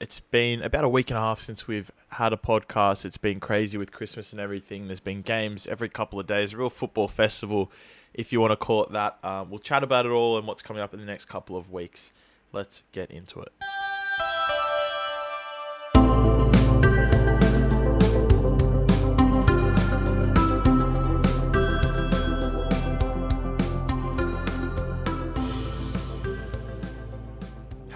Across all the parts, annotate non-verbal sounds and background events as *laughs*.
it's been about a week and a half since we've had a podcast. It's been crazy with Christmas and everything. There's been games every couple of days, a real football festival, if you want to call it that. Uh, we'll chat about it all and what's coming up in the next couple of weeks. Let's get into it.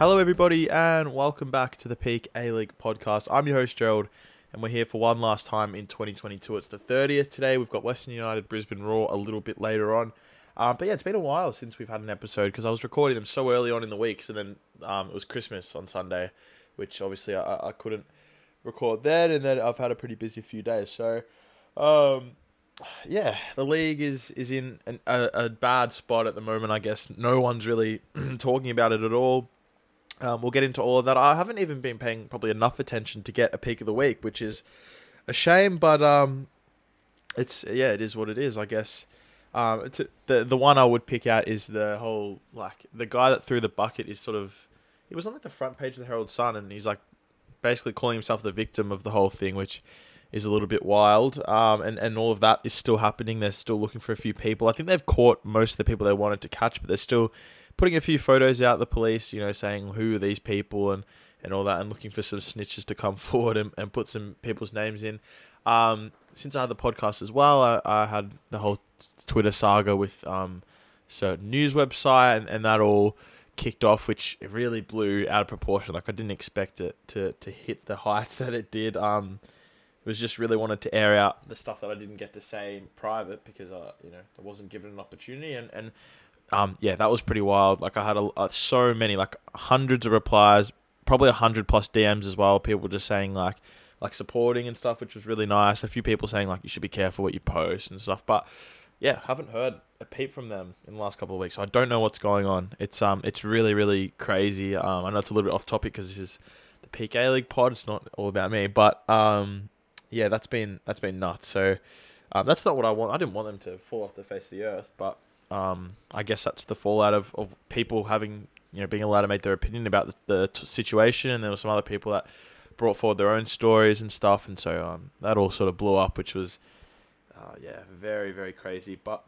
Hello, everybody, and welcome back to the Peak A League podcast. I'm your host, Gerald, and we're here for one last time in 2022. It's the 30th today. We've got Western United Brisbane Roar a little bit later on. Um, but yeah, it's been a while since we've had an episode because I was recording them so early on in the week. So then um, it was Christmas on Sunday, which obviously I, I couldn't record then. And then I've had a pretty busy few days. So um, yeah, the league is is in an, a, a bad spot at the moment. I guess no one's really *clears throat* talking about it at all. Um, we'll get into all of that. I haven't even been paying probably enough attention to get a peak of the week, which is a shame, but um, it's yeah, it is what it is, I guess. Um, the the one I would pick out is the whole like the guy that threw the bucket is sort of he was on like the front page of the Herald Sun, and he's like basically calling himself the victim of the whole thing, which is a little bit wild. Um, and and all of that is still happening. They're still looking for a few people. I think they've caught most of the people they wanted to catch, but they're still putting a few photos out the police, you know, saying who are these people and, and all that, and looking for some snitches to come *laughs* forward and, and put some people's names in. Um, since I had the podcast as well, I, I had the whole Twitter saga with um, certain news website, and, and that all kicked off, which really blew out of proportion. Like I didn't expect it to, to hit the *laughs* heights that it did. Um, it was just really wanted to air out the stuff that I didn't get to say in private because I, you know, I wasn't given an opportunity, and and um, yeah, that was pretty wild. Like I had a, a, so many, like hundreds of replies, probably a hundred plus DMs as well. People just saying like, like supporting and stuff, which was really nice. A few people saying like you should be careful what you post and stuff. But yeah, haven't heard a peep from them in the last couple of weeks. So I don't know what's going on. It's um, it's really really crazy. Um, I know it's a little bit off topic because this is the Peak A League pod. It's not all about me, but um, yeah, that's been that's been nuts. So. Um, that's not what I want. I didn't want them to fall off the face of the earth, but um, I guess that's the fallout of, of people having, you know, being allowed to make their opinion about the, the situation. And there were some other people that brought forward their own stories and stuff. And so um, that all sort of blew up, which was, uh, yeah, very, very crazy. But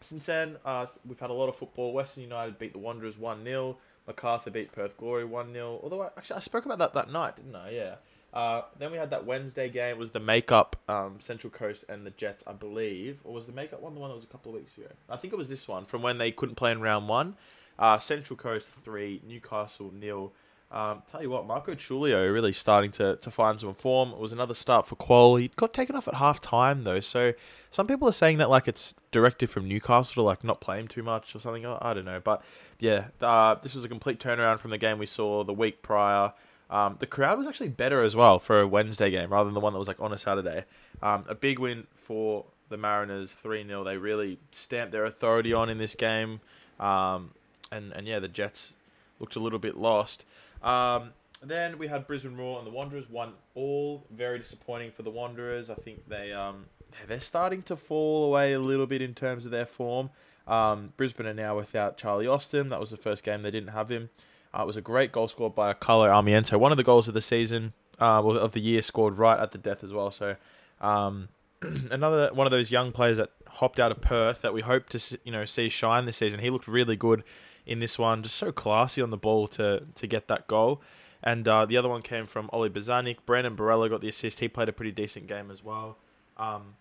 since then, uh, we've had a lot of football. Western United beat the Wanderers 1 0. Macarthur beat Perth Glory 1 0. Although, I, actually, I spoke about that that night, didn't I? Yeah. Uh, then we had that Wednesday game. It was the makeup um, Central Coast and the Jets, I believe. Or was the makeup one the one that was a couple of weeks ago? I think it was this one from when they couldn't play in round one. Uh, Central Coast three, Newcastle nil. Um, tell you what, Marco Túlio really starting to, to find some form. It was another start for Kuol. He got taken off at half time though, so some people are saying that like it's directed from Newcastle to like not play him too much or something. I don't know, but yeah, uh, this was a complete turnaround from the game we saw the week prior. Um, the crowd was actually better as well for a Wednesday game rather than the one that was like on a Saturday. Um, a big win for the Mariners, 3 0. They really stamped their authority on in this game. Um, and, and yeah, the Jets looked a little bit lost. Um, then we had Brisbane Roar and the Wanderers won all. Very disappointing for the Wanderers. I think they um, they're starting to fall away a little bit in terms of their form. Um, Brisbane are now without Charlie Austin. That was the first game they didn't have him. Uh, it was a great goal scored by Carlo Armiento, one of the goals of the season, uh, of the year, scored right at the death as well. So, um, *clears throat* another one of those young players that hopped out of Perth that we hope to you know see shine this season. He looked really good in this one, just so classy on the ball to to get that goal. And uh, the other one came from Oli Bozanic. Brandon Borrello got the assist. He played a pretty decent game as well. Um,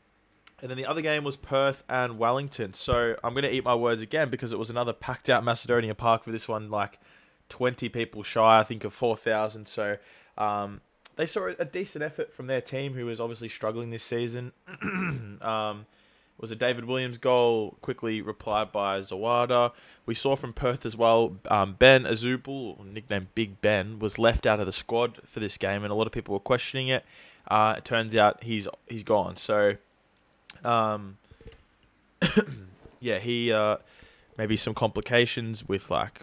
and then the other game was Perth and Wellington. So I'm going to eat my words again because it was another packed out Macedonia Park for this one. Like 20 people shy, I think, of 4,000. So um, they saw a decent effort from their team, who was obviously struggling this season. *clears throat* um, it was a David Williams goal, quickly replied by Zawada. We saw from Perth as well, um, Ben Azubul, nicknamed Big Ben, was left out of the squad for this game, and a lot of people were questioning it. Uh, it turns out he's he's gone. So, um, *coughs* yeah, he uh, maybe some complications with like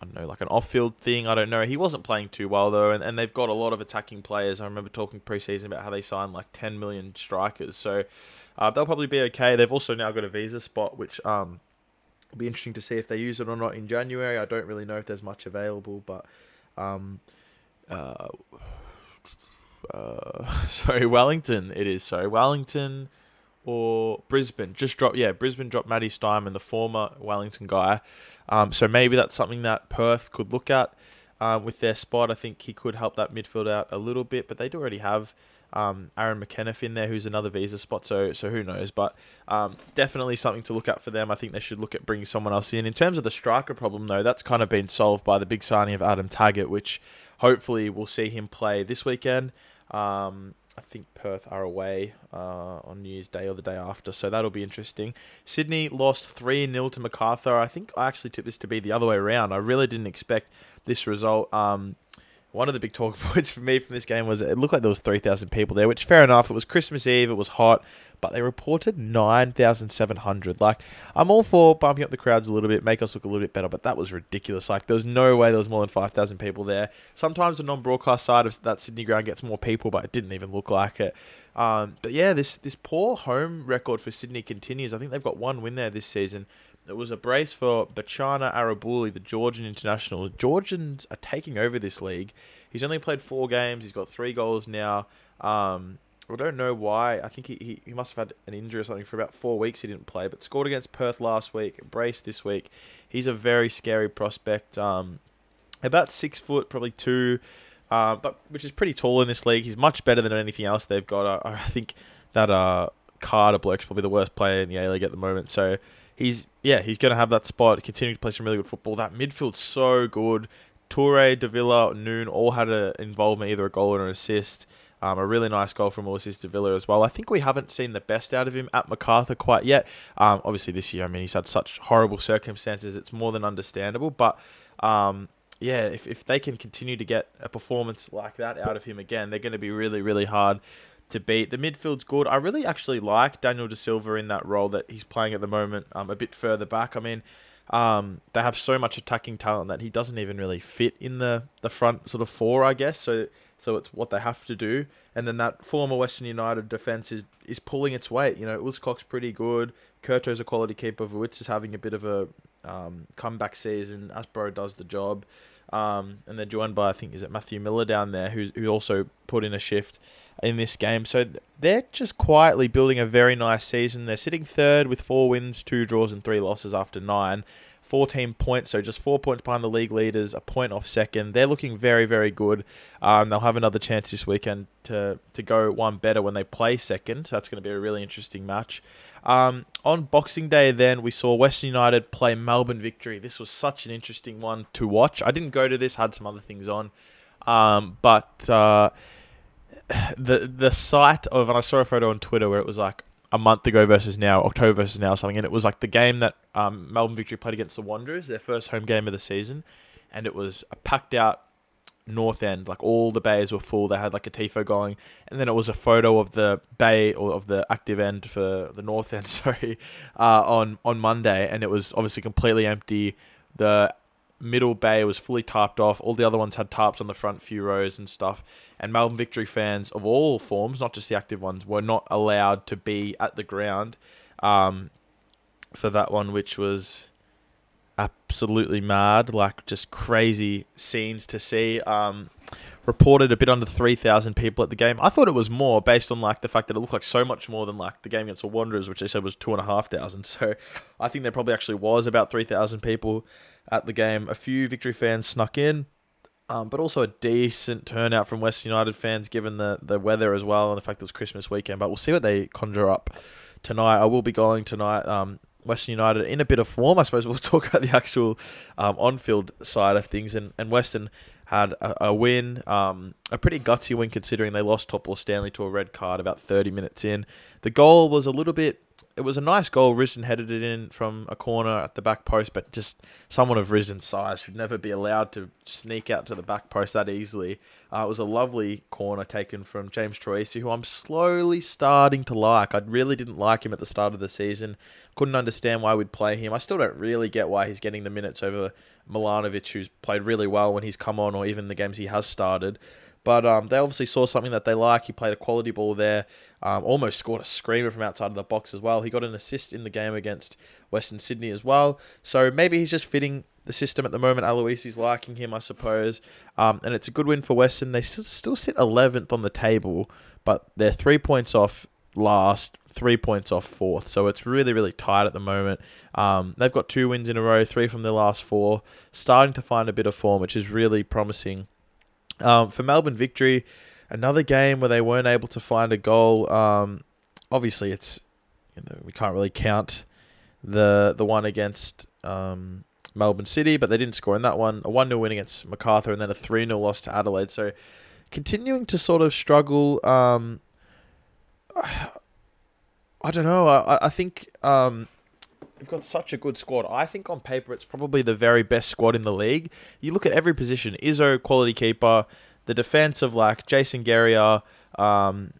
I don't know, like an off-field thing. I don't know. He wasn't playing too well though, and, and they've got a lot of attacking players. I remember talking preseason about how they signed like 10 million strikers, so uh, they'll probably be okay. They've also now got a visa spot, which um, will be interesting to see if they use it or not in January. I don't really know if there's much available, but um, uh, *sighs* uh, *laughs* sorry, Wellington. It is sorry, Wellington or Brisbane. Just dropped, yeah, Brisbane dropped Matty Steinmann, the former Wellington guy. Um, so maybe that's something that Perth could look at um, with their spot. I think he could help that midfield out a little bit, but they do already have um, Aaron McEneff in there, who's another visa spot. So so who knows? But um, definitely something to look at for them. I think they should look at bringing someone else in. In terms of the striker problem, though, that's kind of been solved by the big signing of Adam Taggart, which hopefully we'll see him play this weekend. Um, I think Perth are away uh, on New Year's Day or the day after, so that'll be interesting. Sydney lost 3 0 to Macarthur. I think I actually tipped this to be the other way around. I really didn't expect this result. Um, one of the big talk *laughs* points for me from this game was it looked like there was 3,000 people there, which fair enough. It was Christmas Eve, it was hot, but they reported 9,700. Like, I'm all for bumping up the crowds a little bit, make us look a little bit better, but that was ridiculous. Like, there was no way there was more than 5,000 people there. Sometimes the non-broadcast side of that Sydney ground gets more people, but it didn't even look like it. Um, but yeah, this this poor home record for Sydney continues. I think they've got one win there this season. It was a brace for Bachana Arabuli, the Georgian international. The Georgians are taking over this league. He's only played four games. He's got three goals now. Um, I don't know why. I think he, he, he must have had an injury or something for about four weeks he didn't play, but scored against Perth last week, brace this week. He's a very scary prospect. Um, about six foot, probably two, uh, but which is pretty tall in this league. He's much better than anything else they've got. I, I think that uh, Carter bloke's probably the worst player in the A League at the moment. So he's yeah, he's going to have that spot. Continue to play some really good football. That midfield's so good. Toure, Davila, Noon all had an involvement, either a goal or an assist. Um, a really nice goal from Ulises Davila as well. I think we haven't seen the best out of him at Macarthur quite yet. Um, obviously, this year, I mean, he's had such horrible circumstances, it's more than understandable. But um, yeah, if, if they can continue to get a performance like that out of him again, they're going to be really, really hard to beat. The midfield's good. I really actually like Daniel De Silva in that role that he's playing at the moment, um, a bit further back. I mean, um, they have so much attacking talent that he doesn't even really fit in the, the front sort of four, I guess. So so it's what they have to do. And then that former Western United defense is is pulling its weight. You know, Uskok's pretty good. Kurto's a quality keeper. Vuitz is having a bit of a um, comeback season. Asbro does the job. Um, and they're joined by I think is it Matthew Millar down there who's who also put in a shift in this game. So they're just quietly building a very nice season. They're sitting third with four wins, two draws, and three losses after nine. 14 points, so just four points behind the league leaders, a point off second. They're looking very, very good. Um, they'll have another chance this weekend to, to go one better when they play second. So that's going to be a really interesting match. Um, on Boxing Day, then we saw Western United play Melbourne Victory. This was such an interesting one to watch. I didn't go to this; had some other things on, um, but uh, *sighs* the the sight of and I saw a photo on Twitter where it was like a month ago versus now, October versus now, something, and it was like the game that um, Melbourne Victory played against the Wanderers, their first home game of the season, and it was a packed out north end, like all the bays were full. They had like a tifo going, and then it was a photo of the bay or of the active end for the north end, *laughs* sorry, uh, on on Monday, and it was obviously completely empty. The middle bay was fully tarped off. All the other ones had tarps on the front few rows and stuff. And Melbourne Victory fans of all forms, not just the active ones, were not allowed to be at the ground um, for that one, which was absolutely mad. Like just crazy scenes to see. Um, reported a bit under 3,000 people at the game. I thought it was more based on like the fact that it looked like so much more than like the game against the Wanderers, which they said was 2,500. *laughs* So I think there probably actually was about 3,000 people at the game. A few Victory fans snuck in, um, but also a decent turnout from West United fans given the, the weather as well and the fact it was Christmas weekend. But we'll see what they conjure up tonight. I will be going tonight. Um, Western United in a bit of form. I suppose we'll *laughs* talk about the actual um, on-field side of things. And, and Western had a, a win, um, a pretty gutsy win considering they lost Topple Stanley to a red card about 30 minutes in. The goal was a little bit it was a nice goal. Risdon headed it in from a corner at the back post, but just someone of Risdon's size should never be allowed to sneak out to the back post that easily. Uh, it was a lovely corner taken from James Troisi, who I'm slowly starting to like. I really didn't like him at the start of the season. Couldn't understand why we'd play him. I still don't really get why he's getting the minutes over Milanovic, who's played really well when he's come on, or even the games he has started. But um, they obviously saw something that they like. He played a quality ball there. Um, almost scored a screamer from outside of the box as well. He got an assist in the game against Western Sydney as well. So maybe he's just fitting the system at the moment. Aloisi's liking him, I suppose. Um, and it's a good win for Western. They still, sit 11th on the table, but they're three points off last, three points off fourth. So it's really, really tight at the moment. Um, they've got two wins in a row, three from their last four, starting to find a bit of form, which is really promising. Um, for Melbourne victory, another game where they weren't able to find a goal. Um, obviously, it's you know, we can't really count the the one against um, Melbourne City, but they didn't score in that one. A 1 0 win against Macarthur and then a 3 0 loss to Adelaide. So continuing to sort of struggle. Um, *sighs* I don't know. I, I think um, they've got such a good squad. I think on paper it's probably the very best squad in the league. You look at every position Izzo, quality keeper, the defense of like Jason Geria, um,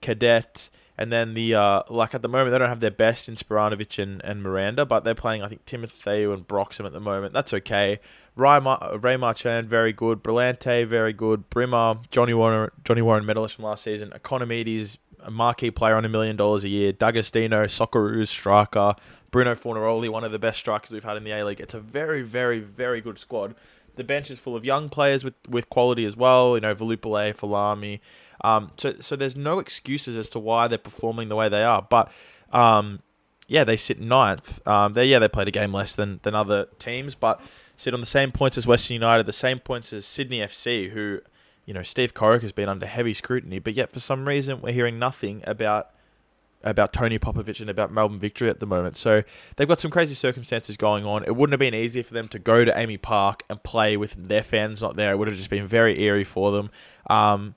Cadet, and then the uh, like at the moment they don't have their best in Spiranovic and, and Miranda, but they're playing I think Timothy and Broxham at the moment. That's okay. Ray, Mar- Ray Marchand very good. Brillante very good. Brimmer, Johnny Warren, Johnny Warren medalist from last season. Ikonomidis, a marquee player on a million dollars a year. D'Agostino, Socceroos striker. Bruno Fornaroli, one of the best strikers we've had in the A League. It's a very, very, very good squad. The bench is full of young players with, with quality as well. You know, Valupale, Folami. Um, so so there's no excuses as to why they're performing the way they are. But um, yeah, they sit ninth. Um, they yeah they played a game less than than other teams, but sit on the same points as Western United, the same points as Sydney FC, who you know Steve Corica has been under heavy scrutiny, but yet for some reason we're hearing nothing about about Tony Popovich and about Melbourne victory at the moment. So they've got some crazy circumstances going on. It wouldn't have been easier for them to go to AAMI Park and play with their fans not there. It would have just been very eerie for them. Um,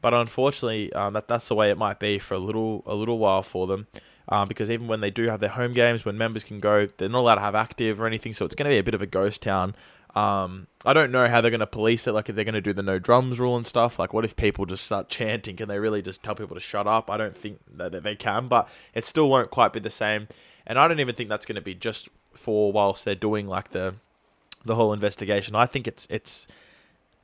but unfortunately, um, that that's the way it might be for a little a little while for them. Um, because even when they do have their home games, when members can go, they're not allowed to have active or anything. So it's going to be a bit of a ghost town. Um, I don't know how they're going to police it. Like if they're going to do the no drums rule and stuff. Like what if people just start *laughs* chanting? Can they really just tell people to shut up? I don't think that they can, but it still won't quite be the same. And I don't even think that's going to be just for whilst they're doing like the the whole investigation. I think it's it's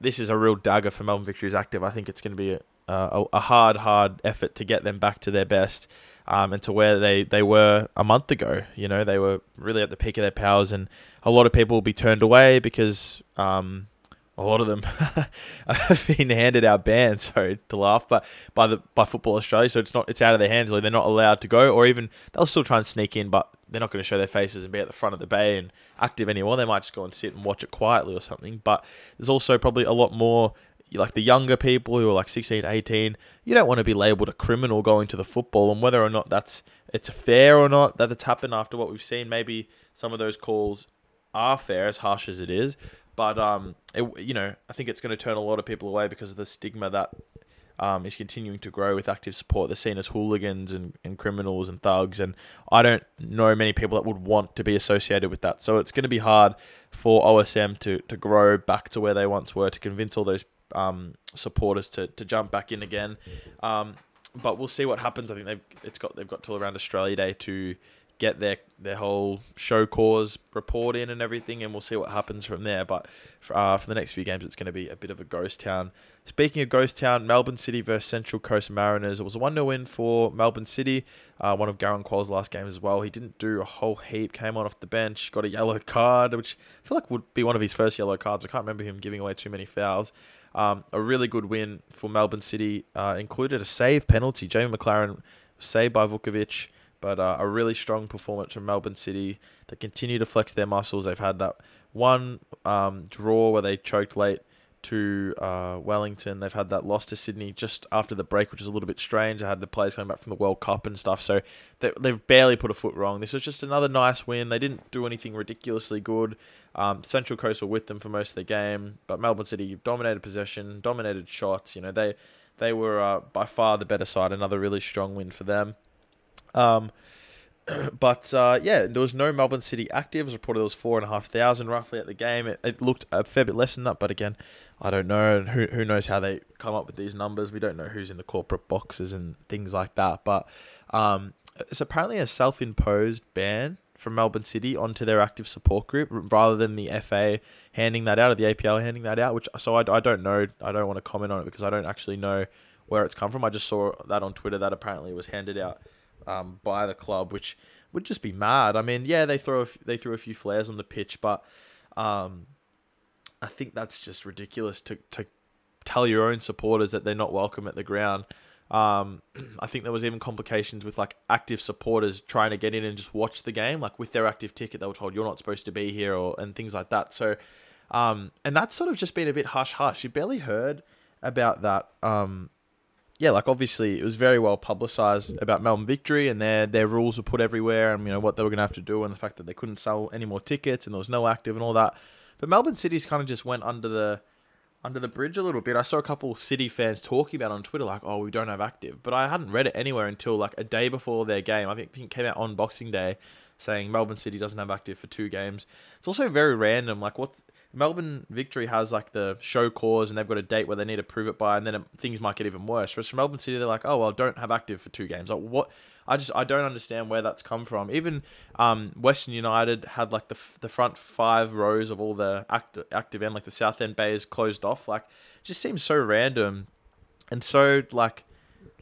this is a real dagger for Melbourne Victory's active. I think it's going to be a, a, a, hard, hard effort to get them back to their best um, and to where they, they were a month ago. You know, they were really at the peak of their powers, and a lot of people will be turned away because um, a lot of them *laughs* have been handed out bans. *laughs* Sorry to laugh, but by the by Football Australia, so it's not it's out of their hands. Really, they're not allowed to go, or even they'll still try and sneak in, but they're not going to show their faces and be at the front of the bay and active anymore. They might just go and sit and watch it quietly or something. But there's also probably a lot more like the younger people who are like 16, 18. You don't want to be labelled a criminal going to the football, and whether or not that's it's fair or not that it's happened after what we've seen. Maybe some of those calls are fair, as harsh as it is. But um, it, you know, I think it's going to turn a lot of people away because of the stigma that um, is continuing to grow with active support. They're seen as hooligans and, and criminals and thugs, and I don't know many people that would want to be associated with that. So it's going to be hard for OSM to, to grow back to where they once were, to convince all those um, supporters to, to jump back in again. Um, but we'll see what happens. I think they've it's got they've got till around Australia Day to get their their whole show cause report in and everything, and we'll see what happens from there. But for, uh, for the next few games, it's going to be a bit of a ghost town. Speaking of ghost town, Melbourne City versus Central Coast Mariners. It was a 1 0 win for Melbourne City. Uh, one of Garang Kuol's last games as well. He didn't do a whole heap, came on off the bench, got a yellow card, which I feel like would be one of his first yellow cards. I can't remember him giving away too many fouls. Um, a really good win for Melbourne City. Uh, included a save penalty. Jamie Maclaren saved by Vukovic. But uh, a really strong performance from Melbourne City. They continue to flex their muscles. They've had that one um, draw where they choked late to uh, Wellington. They've had that loss to Sydney just after the break, which is a little bit strange. I had the players coming back from the World Cup and stuff, so they, have barely put a foot wrong. This was just another nice win. They didn't do anything ridiculously good. Um, Central Coast were with them for most of the game, but Melbourne City dominated possession, dominated shots. You know they they were uh, by far the better side. Another really strong win for them. Um, *clears throat* but uh, yeah, there was no Melbourne City active. It was reported there was four and a half thousand roughly at the game. It, it, looked a fair bit less than that, but again, I don't know. And who who knows how they come up with these numbers? We don't know who's in the corporate boxes and things like that. But um, it's apparently a self-imposed ban from Melbourne City onto their active support group rather than the FA handing that out or the APL handing that out. Which so I, I don't know. I don't want to comment on it because I don't actually know where it's come from. I just saw that on Twitter that apparently was handed out um, by the club, which would just be mad. I mean, yeah, they throw a f- they threw a few flares on the pitch, but Um, I think that's just ridiculous to to tell your own supporters that they're not welcome at the ground. Um, *clears throat* I think there was even complications with like active supporters trying to get in and just watch the game. Like with their active ticket, they were told you're not supposed to be here, or and things like that. So, um, and that's sort of just been a bit hush hush. You barely heard about that. Um, yeah, like obviously it was very well publicized about Melbourne Victory and their their rules were put everywhere and you know what they were gonna have to do and the fact that they couldn't sell any more tickets and there was no active and all that. But Melbourne City's kind of just went under the under the bridge a little bit. I saw a couple of City fans talking about on Twitter, like, "Oh, we don't have active," but I hadn't read it anywhere until like a day before their game. I think it came out on Boxing Day, saying Melbourne City doesn't have active for two games. It's also very random. Like, what's Melbourne Victory has like the show cause, and they've got a date where they need to prove it by, and then it, things might get even worse. Whereas for Melbourne City, they're like, "Oh, well, don't have active for two games." Like, what? I just I don't understand where that's come from. Even um, Western United had like the the front five rows of all the active active end, like the South End bays closed off. Like, just seems so random, and so like.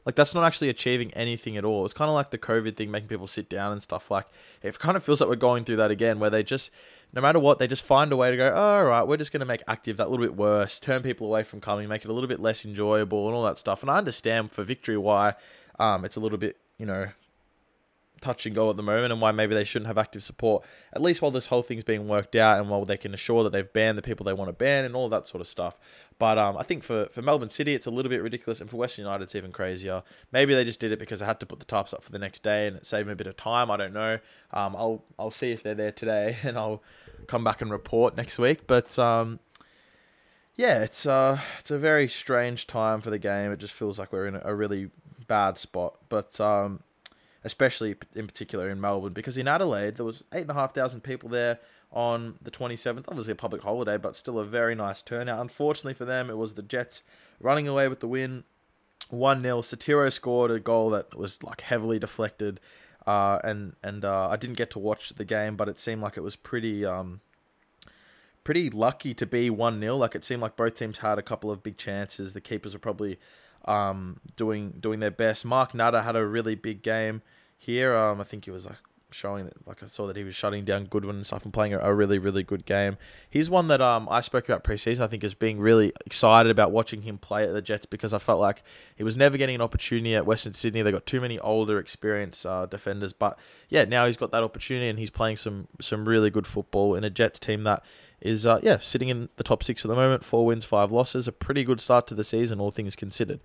Like that's not actually achieving anything at all. It's kind of like the COVID thing, making people sit down and stuff. Like it kind of feels like we're going through that again, where they just, no matter what, they just find a way to go. Oh, all right, we're just going to make active that little bit worse, turn people away from coming, make it a little bit less enjoyable, and all that stuff. And I understand for victory why um, it's a little bit you know, touch and go at the moment and why maybe they shouldn't have active support, at least while this whole thing's being worked out and while they can assure that they've banned the people they want to ban and all that sort of stuff. But um, I think for, for Melbourne City, it's a little bit ridiculous. And for Western United, it's even crazier. Maybe they just did it because they had to put the tarps up for the next day and it saved them a bit of time. I don't know. Um, I'll, I'll see if they're there today *laughs* and I'll come back and report next week. But um, yeah, it's, uh, it's a very strange time for the game. It just feels like we're in a really bad spot. But um, especially in particular in Melbourne, because in Adelaide there was eight and a half thousand people there on the 27th. Obviously a public holiday, but still a very nice turnout. Unfortunately for them, it was the Jets running away with the win, one 0 Satiro scored a goal that was like heavily deflected, uh, and and uh, I didn't get to watch the game, but it seemed like it was pretty. Um, pretty lucky to be 1 0. Like it seemed like both teams had a couple of big chances. The keepers were probably um, doing doing their best. Mark Natta had a really big game here. Um, I think he was like showing that like I saw that he was shutting down Goodwin and stuff and playing a, a really really good game. He's one that um I spoke about preseason. I think is being really excited about watching him play at the Jets because I felt like he was never getting an opportunity at Western Sydney. They got too many older, experienced uh, defenders, but yeah, now he's got that opportunity and he's playing some some really good football in a Jets team that is uh, yeah sitting in the top six at the moment. Four wins, five losses, a pretty good start to the season, all things considered.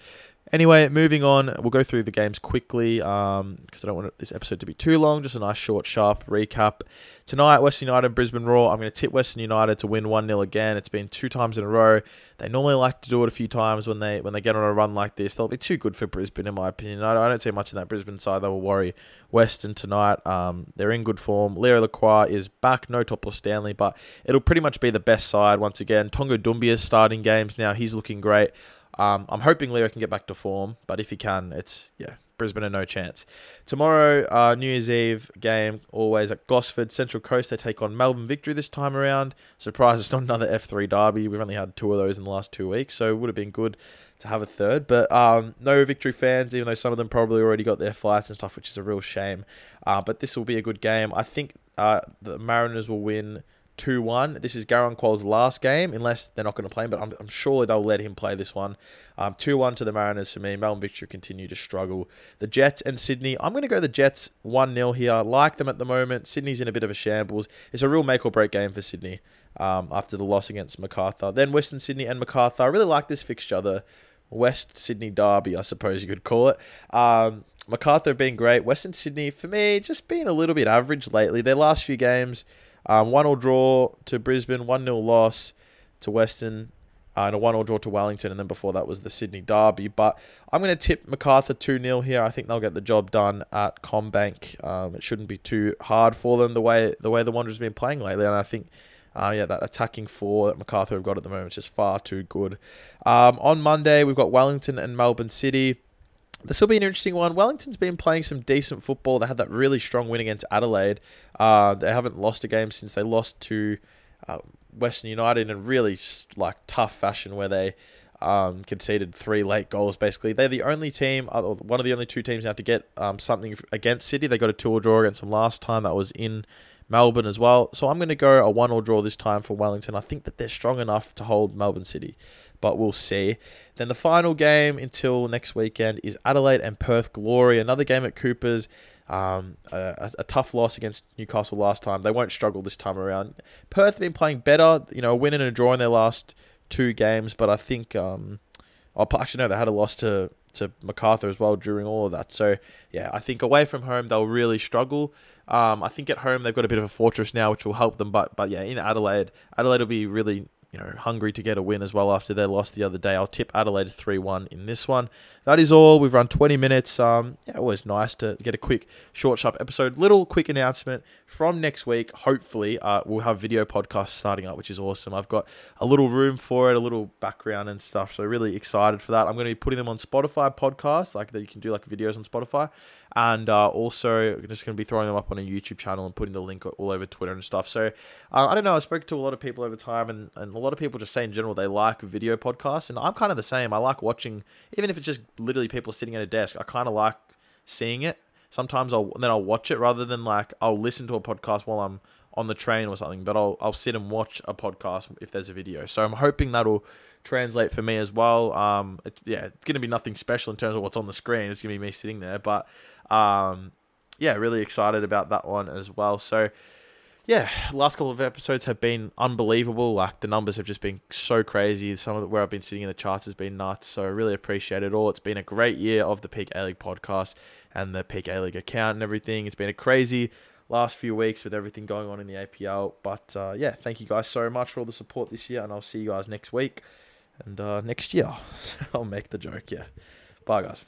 Anyway, moving on, we'll go through the games quickly because um, I don't want this episode to be too long. Just a nice, short, sharp recap. Tonight, Western United and Brisbane Roar. I'm going to tip Western United to win 1 0 again. It's been two times in a row. They normally like to do it a few times when they when they get on a run like this. They'll be too good for Brisbane, in my opinion. I, I don't see much in that Brisbane side. They will worry Western tonight. Um, they're in good form. Leo Lacroix is back. No Topless Stanley, but it'll pretty much be the best side once again. Tongo Doumbia starting games now. He's looking great. Um, I'm hoping Leo can get back to form, but if he can, it's yeah, Brisbane are no chance. Tomorrow, uh, New Year's Eve game, always at Gosford Central Coast. They take on Melbourne Victory this time around. Surprise, it's not another F3 derby. We've only had two of those in the last two weeks, so it would have been good to have a third. But um, no Victory fans, even though some of them probably already got their flights and stuff, which is a real shame. Uh, but this will be a good game. I think uh, the Mariners will win 2 1. This is Garang Kuol's last game, unless they're not going to play him, but I'm, I'm sure they'll let him play this one. Um, 2 1 to the Mariners for me. Melbourne Victory continue to struggle. The Jets and Sydney, I'm going to go the Jets 1 0 here. Like them at the moment. Sydney's in a bit of a shambles. It's a real make or break game for Sydney um, after the loss against Macarthur. Then Western Sydney and Macarthur. I really like this fixture, the West Sydney Derby, I suppose you could call it. Um, Macarthur being great. Western Sydney, for me, just being a little bit average lately. Their last few games. Um, one all draw to Brisbane, one 0 loss to Western, uh, and a one all draw to Wellington, and then before that was the Sydney Derby. But I'm going to tip Macarthur 2 0 here. I think they'll get the job done at CommBank. Um, it shouldn't be too hard for them the way the way the Wanderers have been playing lately, and I think. Uh, yeah, that attacking four that Macarthur have got at the moment is just far too good. Um, on Monday, we've got Wellington and Melbourne City. This will be an interesting one. Wellington's been playing some decent football. They had that really strong win against Adelaide. Uh, they haven't lost a game since they lost to uh, Western United in a really like tough fashion, where they um, conceded three late goals. Basically, they're the only team, one of the only two teams now to get um, something against City. They got a two draw against them last time. That was in Melbourne as well. So I'm going to go a one or draw this time for Wellington. I think that they're strong enough to hold Melbourne City, but we'll see. Then the final game until next weekend is Adelaide and Perth Glory. Another game at Cooper's. Um, a, a, tough loss against Newcastle last time. They won't struggle this time around. Perth have been playing better. You know, a win and a draw in their last two games, but I think um, I'll actually no, they had a loss to to Macarthur as well during all of that. So yeah, I think away from home they'll really struggle. Um, I think at home they've got a bit of a fortress now, which will help them. But but yeah, in Adelaide, Adelaide will be really you know, hungry to get a win as well after their loss the other day. I'll tip Adelaide 3 1 in this one. That is all. We've run 20 minutes. Um, yeah, always nice to get a quick, short, sharp episode. Little quick announcement from next week. Hopefully, uh, we'll have video podcasts starting up, which is awesome. I've got a little room for it, a little background and stuff. So, really excited for that. I'm going to be putting them on Spotify podcasts, like that you can do like videos on Spotify. And uh, also, just going to be throwing them up on a YouTube channel and putting the link all over Twitter and stuff. So, uh, I don't know. I spoke to a lot of people over time, and, and a lot of people just say in general they like video podcasts, and I'm kind of the same. I like watching, even if it's just literally people sitting at a desk. I kind of like seeing it. Sometimes I'll then I'll watch it rather than like I'll listen to a podcast while I'm on the train or something. But I'll I'll sit and watch a podcast if there's a video. So I'm hoping that'll translate for me as well. Um, it, yeah, it's gonna be nothing special in terms of what's on the screen. It's gonna be me sitting there, but um, yeah, really excited about that one as well. So yeah, last couple of episodes have been unbelievable. Like the numbers have just been so crazy. Some of the, where I've been sitting in the charts has been nuts. So I really appreciate it all. It's been a great year of the Peak A League podcast and the Peak A League account and everything. It's been a crazy last few weeks with everything going on in the APL. But uh, yeah, thank you guys so much for all the support this year, and I'll see you guys next week and uh, next year. *laughs* I'll make the joke. Yeah, bye guys.